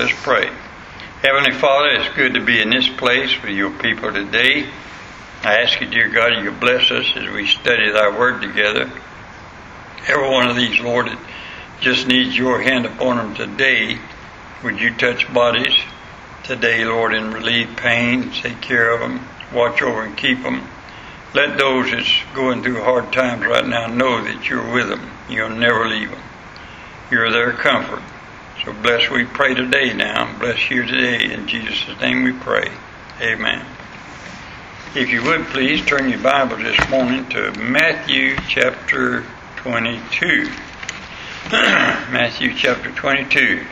Let's pray. Heavenly Father, it's good to be in this place with your people today. I ask you, dear God, you bless us as we study thy word together. Every one of these, Lord, just needs your hand upon them today. Would you touch bodies today, Lord, and relieve pain, take care of them, watch over and keep them. Let those that's going through hard times right now know that you're with them. You'll never leave them. You're their comfort. So bless, we pray today now. Bless you today. In Jesus' name we pray. Amen. If you would please turn your Bible this morning to Matthew chapter 22. Matthew chapter 22.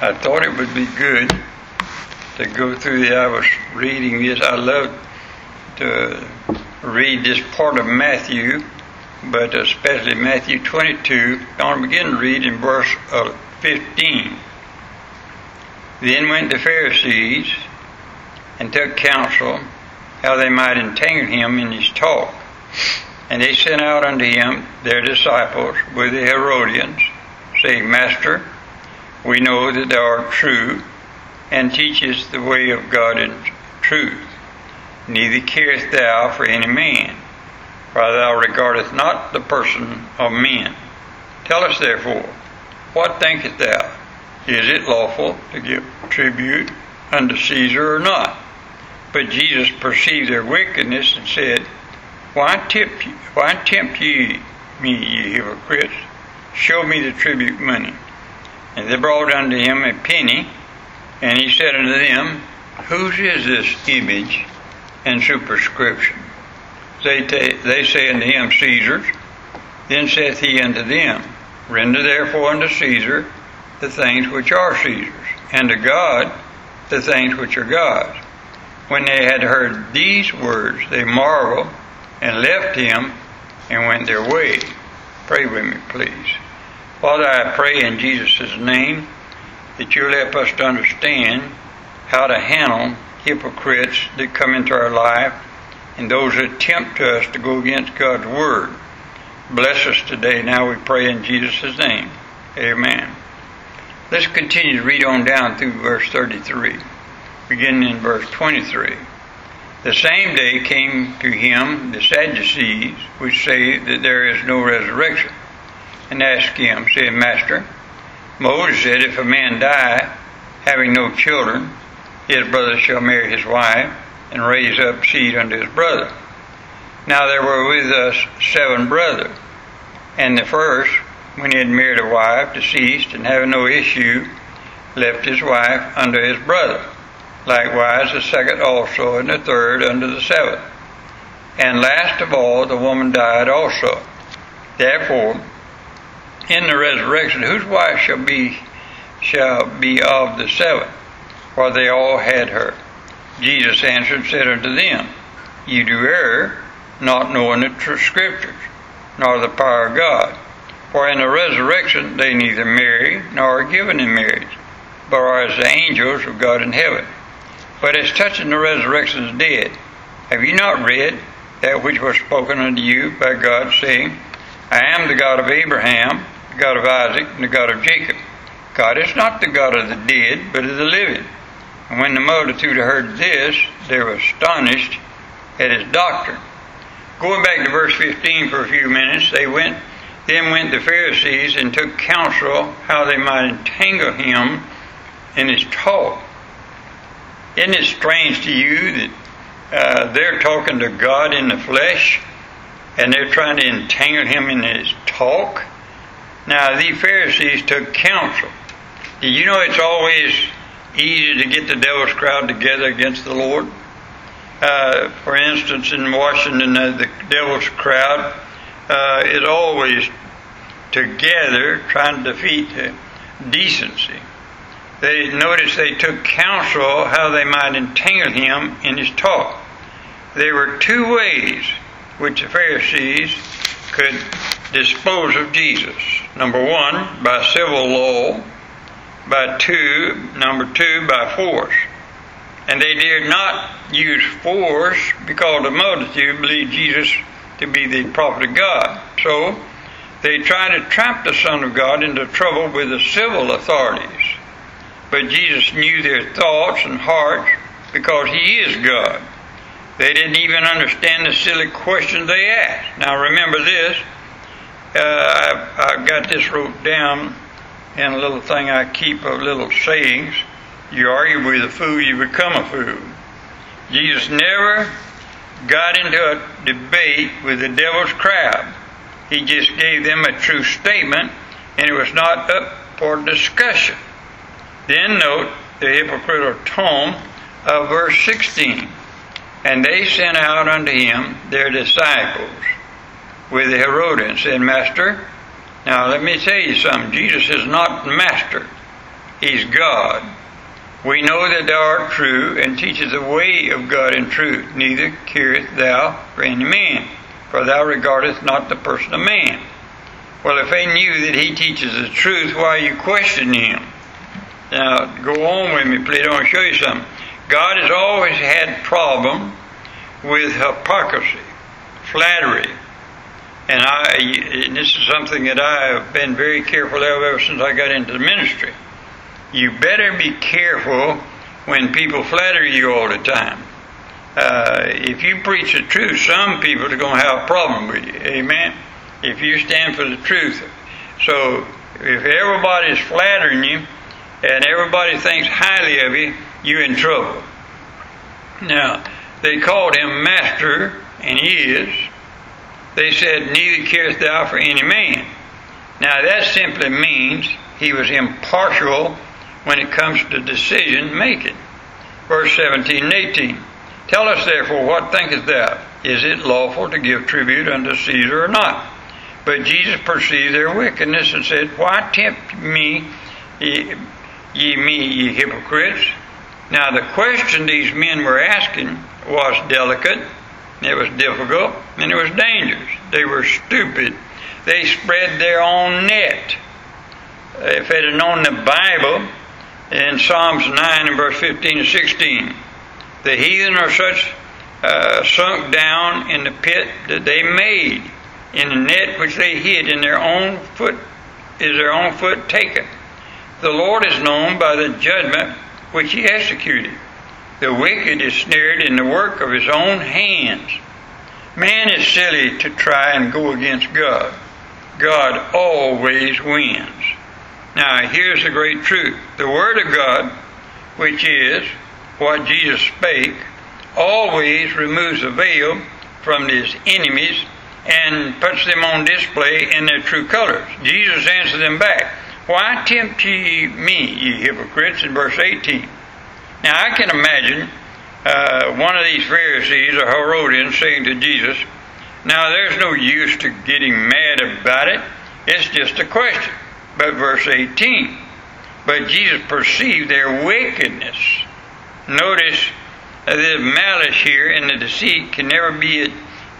I thought it would be good to go through the, I was reading this. I love to read this part of Matthew, but especially Matthew 22. I want to begin to read in verse uh, 15. Then went the Pharisees and took counsel how they might entangle him in his talk. And they sent out unto him their disciples with the Herodians, saying, Master, we know that thou art true, and teachest the way of God in truth. Neither carest thou for any man, thou regardest not the person of men. Tell us therefore, what thinkest thou? Is it lawful to give tribute unto Caesar or not? But Jesus perceived their wickedness and said, Why tempt why tempt ye me, ye hypocrites? Show me the tribute money. And they brought unto him a penny, and he said unto them, Whose is this image and superscription? They, ta- they say unto him, Caesar's. Then saith he unto them, Render therefore unto Caesar the things which are Caesar's, and to God the things which are God's. When they had heard these words, they marveled and left him and went their way. Pray with me, please. Father, I pray in Jesus' name that you'll help us to understand how to handle hypocrites that come into our life and those that tempt us to go against God's Word. Bless us today. Now we pray in Jesus' name. Amen. Let's continue to read on down through verse 33 beginning in verse 23. The same day came to him the Sadducees, which say that there is no resurrection, and asked him, saying, Master, Moses said, If a man die, having no children, his brother shall marry his wife, and raise up seed unto his brother. Now there were with us seven brothers, and the first, when he had married a wife, deceased, and having no issue, left his wife unto his brother likewise the second also, and the third unto the seventh. And last of all, the woman died also. Therefore, in the resurrection, whose wife shall be shall be of the seven? For they all had her. Jesus answered and said unto them, You do err, not knowing the scriptures, nor the power of God. For in the resurrection they neither marry nor are given in marriage, but are as the angels of God in heaven. But as touching the resurrection of the dead, have you not read that which was spoken unto you by God, saying, I am the God of Abraham, the God of Isaac, and the God of Jacob? God is not the God of the dead, but of the living. And when the multitude heard this, they were astonished at his doctrine. Going back to verse 15 for a few minutes, they went, then went the Pharisees and took counsel how they might entangle him in his talk. Isn't it strange to you that uh, they're talking to God in the flesh and they're trying to entangle him in his talk? Now, the Pharisees took counsel. Did you know it's always easy to get the devil's crowd together against the Lord? Uh, for instance, in Washington, uh, the devil's crowd uh, is always together trying to defeat decency they noticed they took counsel how they might entangle him in his talk. There were two ways which the Pharisees could dispose of Jesus. Number one, by civil law. By two, number two, by force. And they dared not use force because the multitude believed Jesus to be the prophet of God. So They tried to trap the Son of God into trouble with the civil authorities. But Jesus knew their thoughts and hearts because He is God. They didn't even understand the silly questions they asked. Now remember this. Uh, I've, I've got this wrote down in a little thing I keep of little sayings. You argue with a fool, you become a fool. Jesus never got into a debate with the devil's crowd. He just gave them a true statement, and it was not up for discussion. Then note the hypocritical tone of verse 16. And they sent out unto him their disciples with the Herodians, said, Master, now let me tell you something. Jesus is not master. He's God. We know that thou art true and teachest the way of God in truth. Neither carest thou for any man, for thou regardest not the person of man. Well, if they knew that he teaches the truth, why are you questioning him? Now, go on with me, please. I want to show you something. God has always had problem with hypocrisy, flattery, and I. And this is something that I have been very careful of ever since I got into the ministry. You better be careful when people flatter you all the time. Uh, if you preach the truth, some people are going to have a problem with you. Amen. If you stand for the truth, so if everybody's flattering you and everybody thinks highly of you, you're in trouble. Now, they called him master, and he is. They said, Neither carest thou for any man. Now, that simply means he was impartial when it comes to decision making. Verse 17 and 18. Tell us therefore, what thinkest thou? Is it lawful to give tribute unto Caesar or not? But Jesus perceived their wickedness and said, Why tempt me, ye, ye me, ye hypocrites? Now, the question these men were asking was delicate, it was difficult, and it was dangerous. They were stupid. They spread their own net. If they'd have known the Bible, in Psalms 9 and verse 15 and 16, the heathen are such uh, sunk down in the pit that they made, in the net which they hid, in their own foot is their own foot taken. The Lord is known by the judgment which he executed. The wicked is snared in the work of his own hands. Man is silly to try and go against God. God always wins. Now, here's the great truth the Word of God, which is what Jesus spake, always removes the veil from his enemies and puts them on display in their true colors. Jesus answered them back, Why tempt ye me, ye hypocrites, in verse 18? Now I can imagine uh, one of these Pharisees or Herodians saying to Jesus, Now there's no use to getting mad about it, it's just a question. But verse 18, but Jesus perceived their wickedness. Notice that the malice here and the deceit can never be at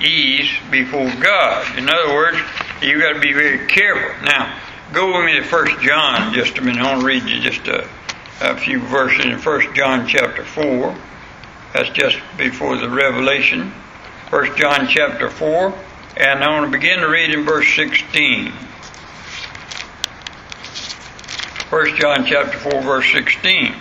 ease before God. In other words, you've got to be very careful. Now, go with me to First John just a minute. I want to read you just a a few verses in 1 John chapter 4. That's just before the Revelation. 1 John chapter 4. And I want to begin to read in verse 16. 1 John chapter 4 verse 16.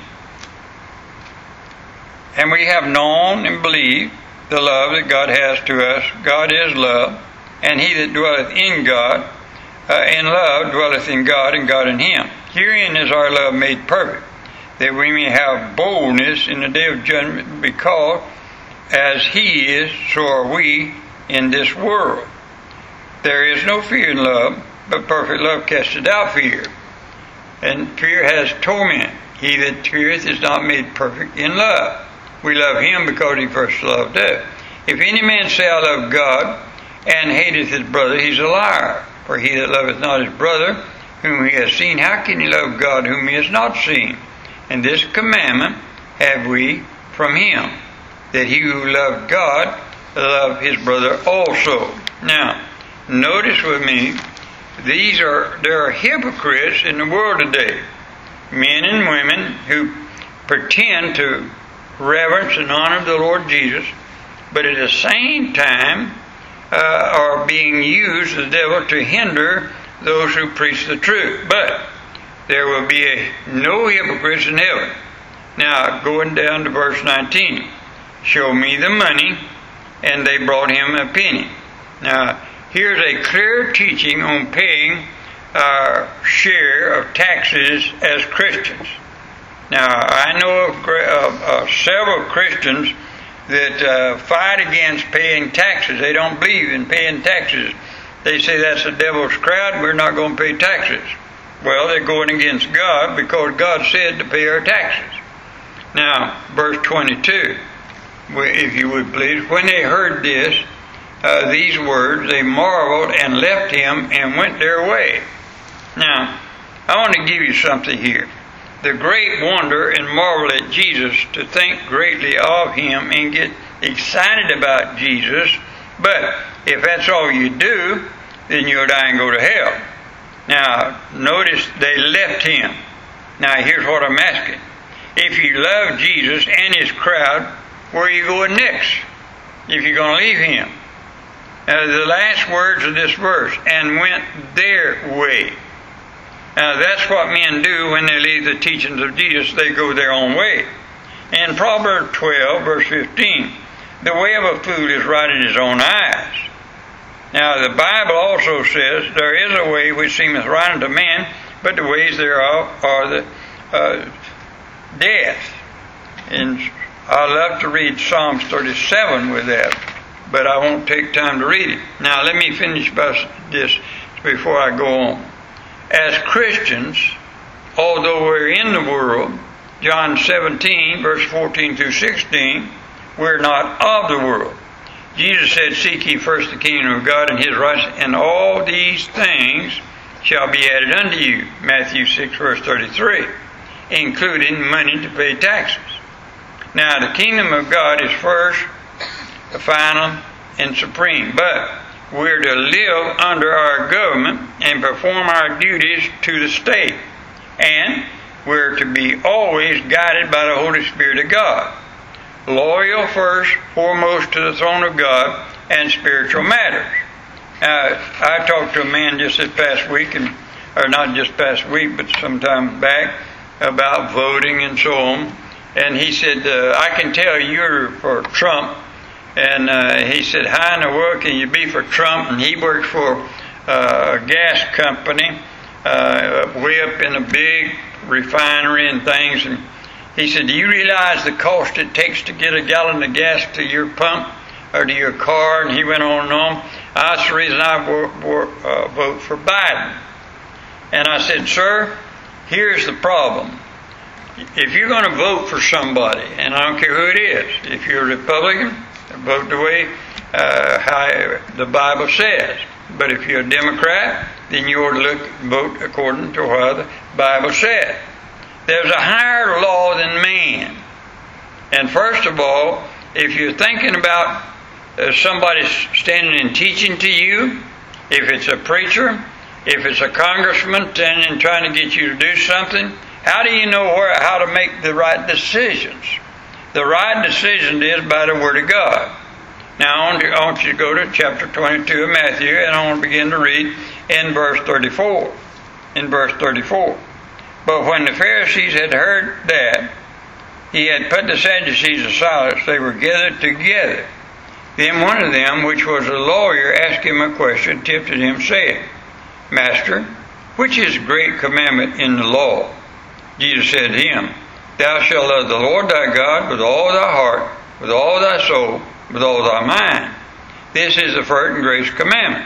And we have known and believed the love that God has to us. God is love, and he that dwelleth in God, uh, in love, dwelleth in God, and God in him. Herein is our love made perfect, that we may have boldness in the day of judgment, because as He is, so are we in this world. There is no fear in love, but perfect love casteth out fear. And fear has torment. He that feareth is not made perfect in love. We love Him because He first loved us. If any man say, I love God, and hateth his brother, he's a liar. For he that loveth not his brother, whom he has seen, how can he love God whom he has not seen? And this commandment have we from him, that he who loved God love his brother also. Now, notice with me, these are there are hypocrites in the world today, men and women who pretend to reverence and honor the Lord Jesus, but at the same time uh, are being used, the devil, to hinder those who preach the truth. But there will be a, no hypocrites in heaven. Now, going down to verse 19. Show me the money, and they brought him a penny. Now, here's a clear teaching on paying our share of taxes as Christians. Now, I know of, of, of several Christians that uh, fight against paying taxes. They don't believe in paying taxes. They say that's the devil's crowd, we're not going to pay taxes. Well, they're going against God because God said to pay our taxes. Now, verse 22, if you would please. When they heard this, uh, these words, they marveled and left him and went their way. Now, I want to give you something here. The great wonder and marvel at Jesus, to think greatly of him and get excited about Jesus, but if that's all you do, then you'll die and go to hell. Now, notice they left him. Now, here's what I'm asking. If you love Jesus and his crowd, where are you going next? If you're going to leave him. Now, the last words of this verse, and went their way. Now, that's what men do when they leave the teachings of Jesus. They go their own way. In Proverbs 12, verse 15, the way of a fool is right in his own eyes. Now, the Bible also says, There is a way which seemeth right unto men, but the ways thereof are the uh, death. And I love to read Psalms 37 with that, but I won't take time to read it. Now, let me finish by this before I go on. As Christians, although we're in the world, John 17, verse 14 through 16, we're not of the world. Jesus said, Seek ye first the kingdom of God and his righteousness, and all these things shall be added unto you. Matthew 6, verse 33, including money to pay taxes. Now, the kingdom of God is first, the final, and supreme, but we're to live under our government and perform our duties to the state. And we're to be always guided by the Holy Spirit of God loyal first, foremost to the throne of God, and spiritual matters. Uh, I talked to a man just this past week, and or not just past week, but sometime back, about voting and so on. And he said, uh, "I can tell you're for Trump." And uh, he said, "How in the world can you be for Trump?" And he works for uh, a gas company uh, way up in a big refinery and things, and he said, Do you realize the cost it takes to get a gallon of gas to your pump or to your car? And he went on and on. That's the reason I vote, uh, vote for Biden. And I said, Sir, here's the problem. If you're going to vote for somebody, and I don't care who it is, if you're a Republican, vote the way uh, how the Bible says. But if you're a Democrat, then you ought to look, vote according to what the Bible says. There's a higher law than man. And first of all, if you're thinking about uh, somebody standing and teaching to you, if it's a preacher, if it's a congressman standing and trying to get you to do something, how do you know where, how to make the right decisions? The right decision is by the Word of God. Now, I want you to go to chapter 22 of Matthew, and I want to begin to read in verse 34. In verse 34. But when the Pharisees had heard that, he had put the Sadducees aside, they were gathered together. Then one of them, which was a lawyer, asked him a question, tempted him, saying, Master, which is great commandment in the law? Jesus said to him, Thou shalt love the Lord thy God with all thy heart, with all thy soul, with all thy mind. This is the first and greatest commandment.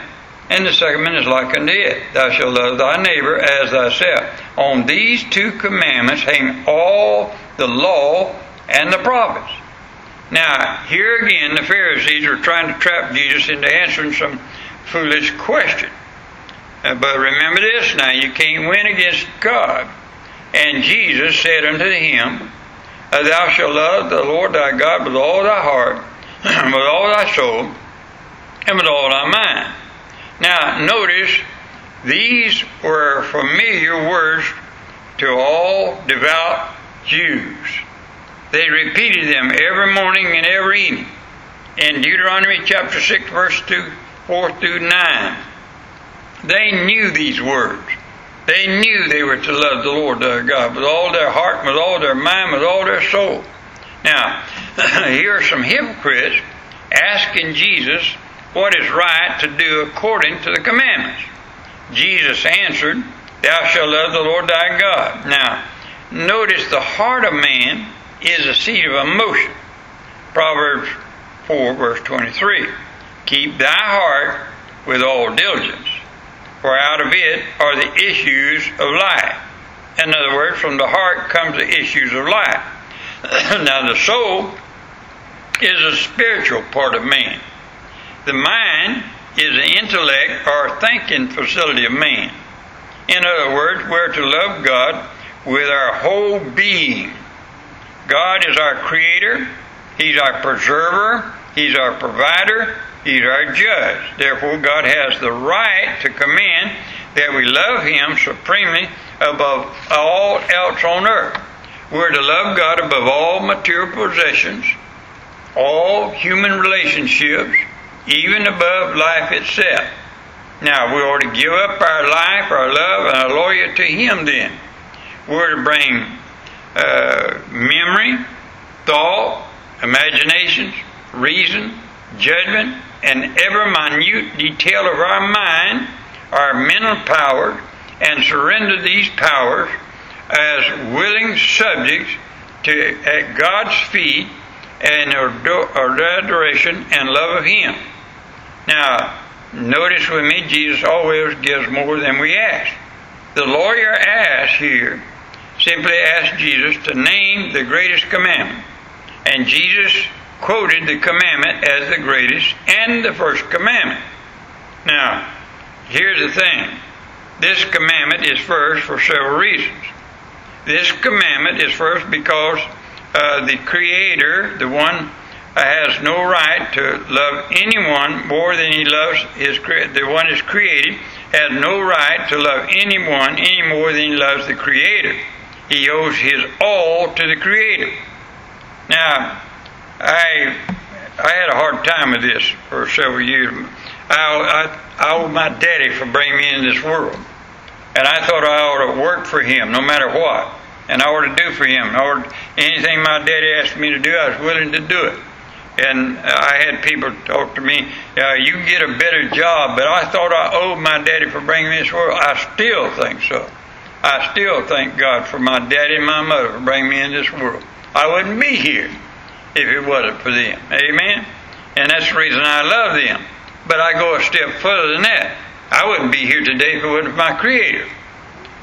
And the second is like unto it Thou shalt love thy neighbor as thyself. On these two commandments hang all the law and the prophets. Now, here again, the Pharisees are trying to trap Jesus into answering some foolish question. Uh, but remember this now, you can't win against God. And Jesus said unto him, uh, Thou shalt love the Lord thy God with all thy heart, with all thy soul, and with all thy mind. Now, notice these were familiar words to all devout Jews. They repeated them every morning and every evening. In Deuteronomy chapter 6, verse 2, 4 through 9. They knew these words. They knew they were to love the Lord their God with all their heart, with all their mind, with all their soul. Now, here are some hypocrites asking Jesus what is right to do according to the commandments. Jesus answered, Thou shalt love the Lord thy God. Now, notice the heart of man is a seat of emotion. Proverbs 4, verse 23. Keep thy heart with all diligence, for out of it are the issues of life. In other words, from the heart comes the issues of life. now, the soul is a spiritual part of man. The mind is the intellect or thinking facility of man. In other words, we're to love God with our whole being. God is our creator, He's our preserver, He's our provider, He's our judge. Therefore, God has the right to command that we love Him supremely above all else on earth. We're to love God above all material possessions, all human relationships, even above life itself. Now, we ought to give up our life, our love, and our loyalty to Him then. We're to bring uh, memory, thought, imaginations, reason, judgment, and every minute detail of our mind, our mental powers, and surrender these powers as willing subjects to at God's feet and adoration and love of Him. Now, notice with me, Jesus always gives more than we ask. The lawyer asked here, simply asked Jesus to name the greatest commandment. And Jesus quoted the commandment as the greatest and the first commandment. Now, here's the thing this commandment is first for several reasons. This commandment is first because uh, the Creator, the one has no right to love anyone more than he loves his the one is created has no right to love anyone any more than he loves the creator. He owes his all to the creator. Now i i had a hard time with this for several years. I i, I owe my daddy for bringing me into this world. And i thought i ought to work for him no matter what. And I ought to do for him. Or anything my daddy asked me to do, I was willing to do it. And I had people talk to me, uh, you can get a better job, but I thought I owed my daddy for bringing me this world. I still think so. I still thank God for my daddy and my mother for bringing me in this world. I wouldn't be here if it wasn't for them. Amen? And that's the reason I love them. But I go a step further than that. I wouldn't be here today if it wasn't for my Creator.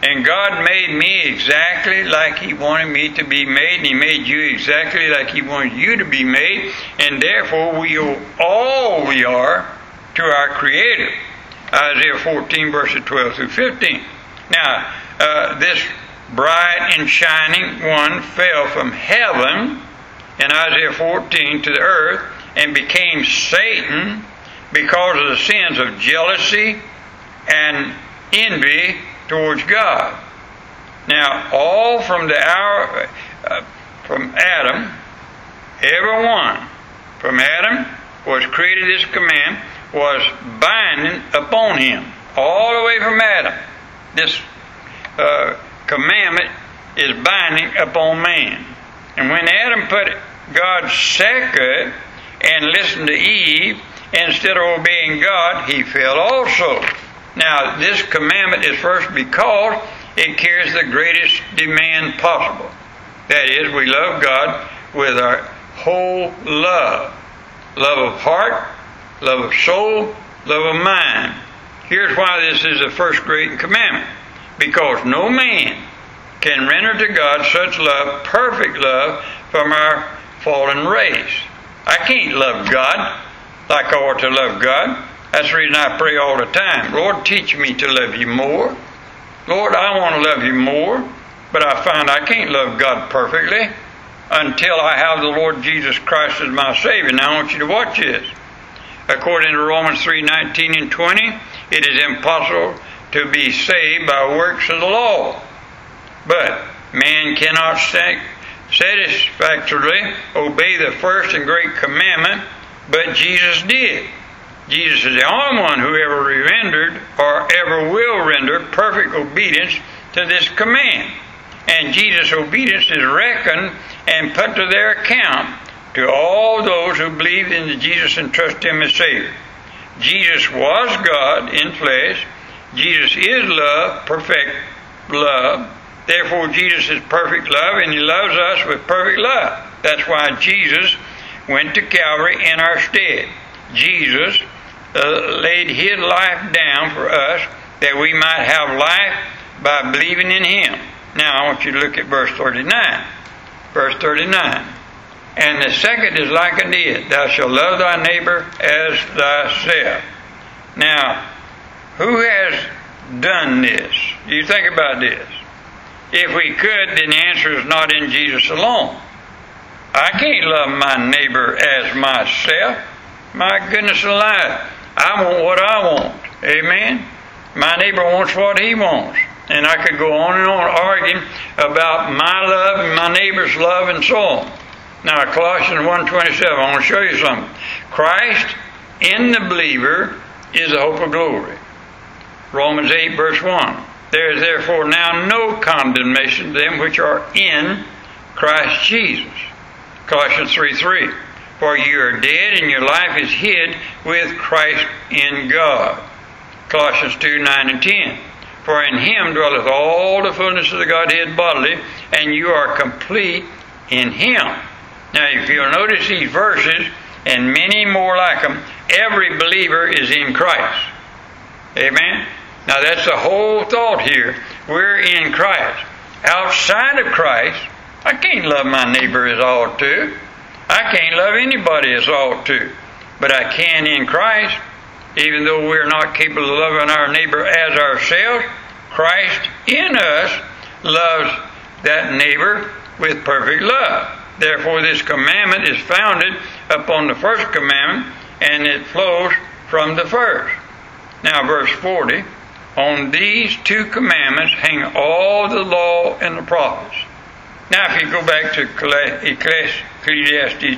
And God made me exactly like He wanted me to be made, and He made you exactly like He wanted you to be made, and therefore we owe all we are to our Creator. Isaiah 14, verses 12 through 15. Now, uh, this bright and shining one fell from heaven in Isaiah 14 to the earth and became Satan because of the sins of jealousy and envy towards God. Now, all from the hour uh, from Adam, everyone from Adam was created this command was binding upon him all the way from Adam. This uh, commandment is binding upon man. And when Adam put God's second and listened to Eve instead of obeying God, he fell also. Now, this commandment is first because it carries the greatest demand possible. That is, we love God with our whole love love of heart, love of soul, love of mind. Here's why this is the first great commandment because no man can render to God such love, perfect love, from our fallen race. I can't love God like I ought to love God. That's the reason I pray all the time. Lord, teach me to love you more. Lord, I want to love you more, but I find I can't love God perfectly until I have the Lord Jesus Christ as my Savior. Now I want you to watch this. According to Romans 3 19 and 20, it is impossible to be saved by works of the law. But man cannot satisfactorily obey the first and great commandment, but Jesus did. Jesus is the only one who ever rendered or ever will render perfect obedience to this command. And Jesus' obedience is reckoned and put to their account to all those who believe in Jesus and trust Him as Savior. Jesus was God in flesh. Jesus is love, perfect love. Therefore, Jesus is perfect love, and He loves us with perfect love. That's why Jesus went to Calvary in our stead. Jesus Uh, laid His life down for us that we might have life by believing in Him. Now, I want you to look at verse 39. Verse 39. And the second is like unto it Thou shalt love thy neighbor as thyself. Now, who has done this? Do you think about this. If we could, then the answer is not in Jesus alone. I can't love my neighbor as myself. My goodness alive. I want what I want. Amen. My neighbor wants what he wants. And I could go on and on arguing about my love and my neighbor's love and so on. Now Colossians 1.27, I want to show you something. Christ in the believer is the hope of glory. Romans 8 verse 1. There is therefore now no condemnation to them which are in Christ Jesus. Colossians 3 3. For you are dead and your life is hid with Christ in God. Colossians 2 9 and 10. For in him dwelleth all the fullness of the Godhead bodily, and you are complete in him. Now, if you'll notice these verses, and many more like them, every believer is in Christ. Amen? Now, that's the whole thought here. We're in Christ. Outside of Christ, I can't love my neighbor as I ought to. I can't love anybody as I ought to. But I can in Christ even though we're not capable of loving our neighbor as ourselves, Christ in us loves that neighbor with perfect love. Therefore, this commandment is founded upon the first commandment and it flows from the first. Now, verse 40 On these two commandments hang all the law and the prophets. Now, if you go back to Ecclesiastes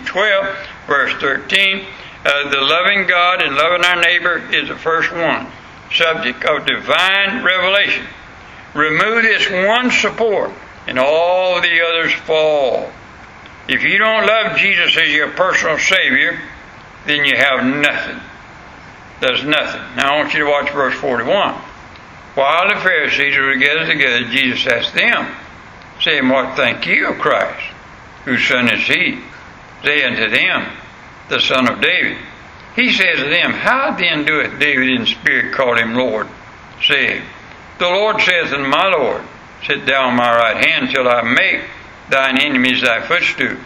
12, verse 13, uh, the loving God and loving our neighbor is the first one. Subject of divine revelation. Remove this one support, and all the others fall. If you don't love Jesus as your personal Savior, then you have nothing. There's nothing. Now I want you to watch verse 41. While the Pharisees were gathered together, Jesus asked them, saying, What think you of Christ? Whose son is he? Say unto them, the son of David. He says to them, How then doeth David in spirit call him Lord, saying, The Lord saith unto my Lord, Sit down on my right hand till I make thine enemies thy footstool.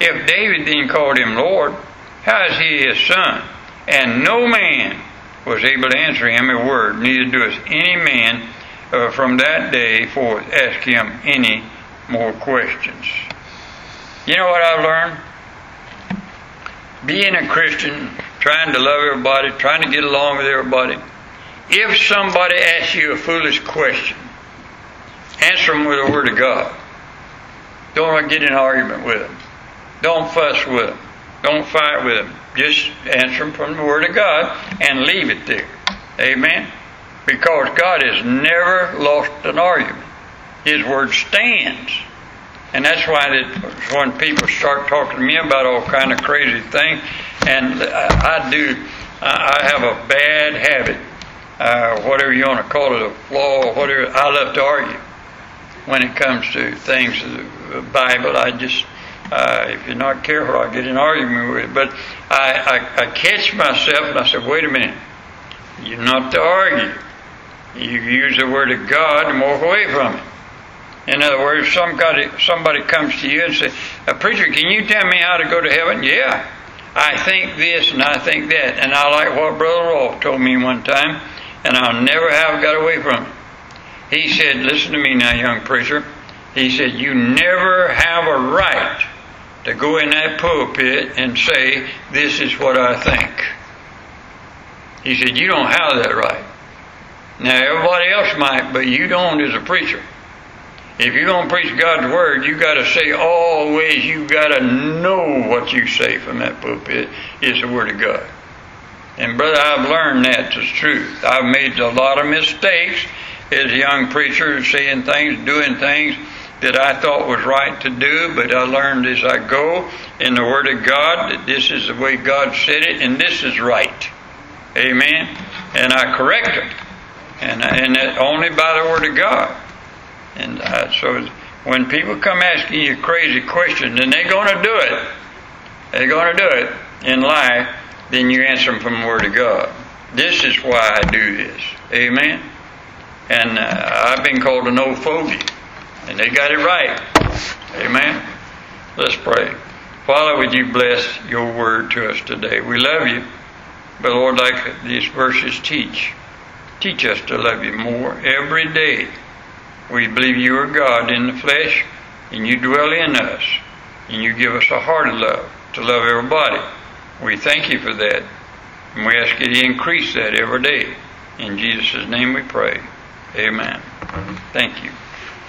If David then called him Lord, how is he his son? And no man was able to answer him a word, neither doeth any man uh, from that day forth ask him any more questions. You know what I've learned? being a Christian, trying to love everybody, trying to get along with everybody, if somebody asks you a foolish question, answer them with the Word of God. Don't get in an argument with them. Don't fuss with them. Don't fight with them. Just answer them from the Word of God and leave it there. Amen? Because God has never lost an argument. His Word stands. And that's why that when people start talking to me about all kind of crazy things, and I do, I have a bad habit, uh, whatever you want to call it, a flaw, whatever. I love to argue when it comes to things of the Bible. I just, uh, if you're not careful, I'll get in an argument with it. But I, I, I catch myself and I say, wait a minute, you're not to argue. You use the word of God and walk away from it. In other words, somebody, somebody comes to you and says, a preacher, can you tell me how to go to heaven? Yeah. I think this and I think that. And I like what Brother Rolfe told me one time, and I'll never have got away from it. He said, listen to me now, young preacher. He said, you never have a right to go in that pulpit and say, this is what I think. He said, you don't have that right. Now, everybody else might, but you don't as a preacher. If you're going to preach God's word, you got to say always, you got to know what you say from that pulpit is the word of God. And brother, I've learned that's the truth. I've made a lot of mistakes as a young preacher, saying things, doing things that I thought was right to do, but I learned as I go in the Word of God that this is the way God said it, and this is right. Amen. And I correct them, and and that only by the Word of God. And uh, so when people come asking you crazy questions, and they're going to do it, they're going to do it in life, then you answer them from the Word of God. This is why I do this. Amen. And uh, I've been called an old fogey, and they got it right. Amen. Let's pray. Father, would you bless your word to us today? We love you, but Lord, like these verses teach, teach us to love you more every day. We believe you are God in the flesh, and you dwell in us, and you give us a heart of love to love everybody. We thank you for that, and we ask you to increase that every day. In Jesus' name we pray. Amen. Thank you.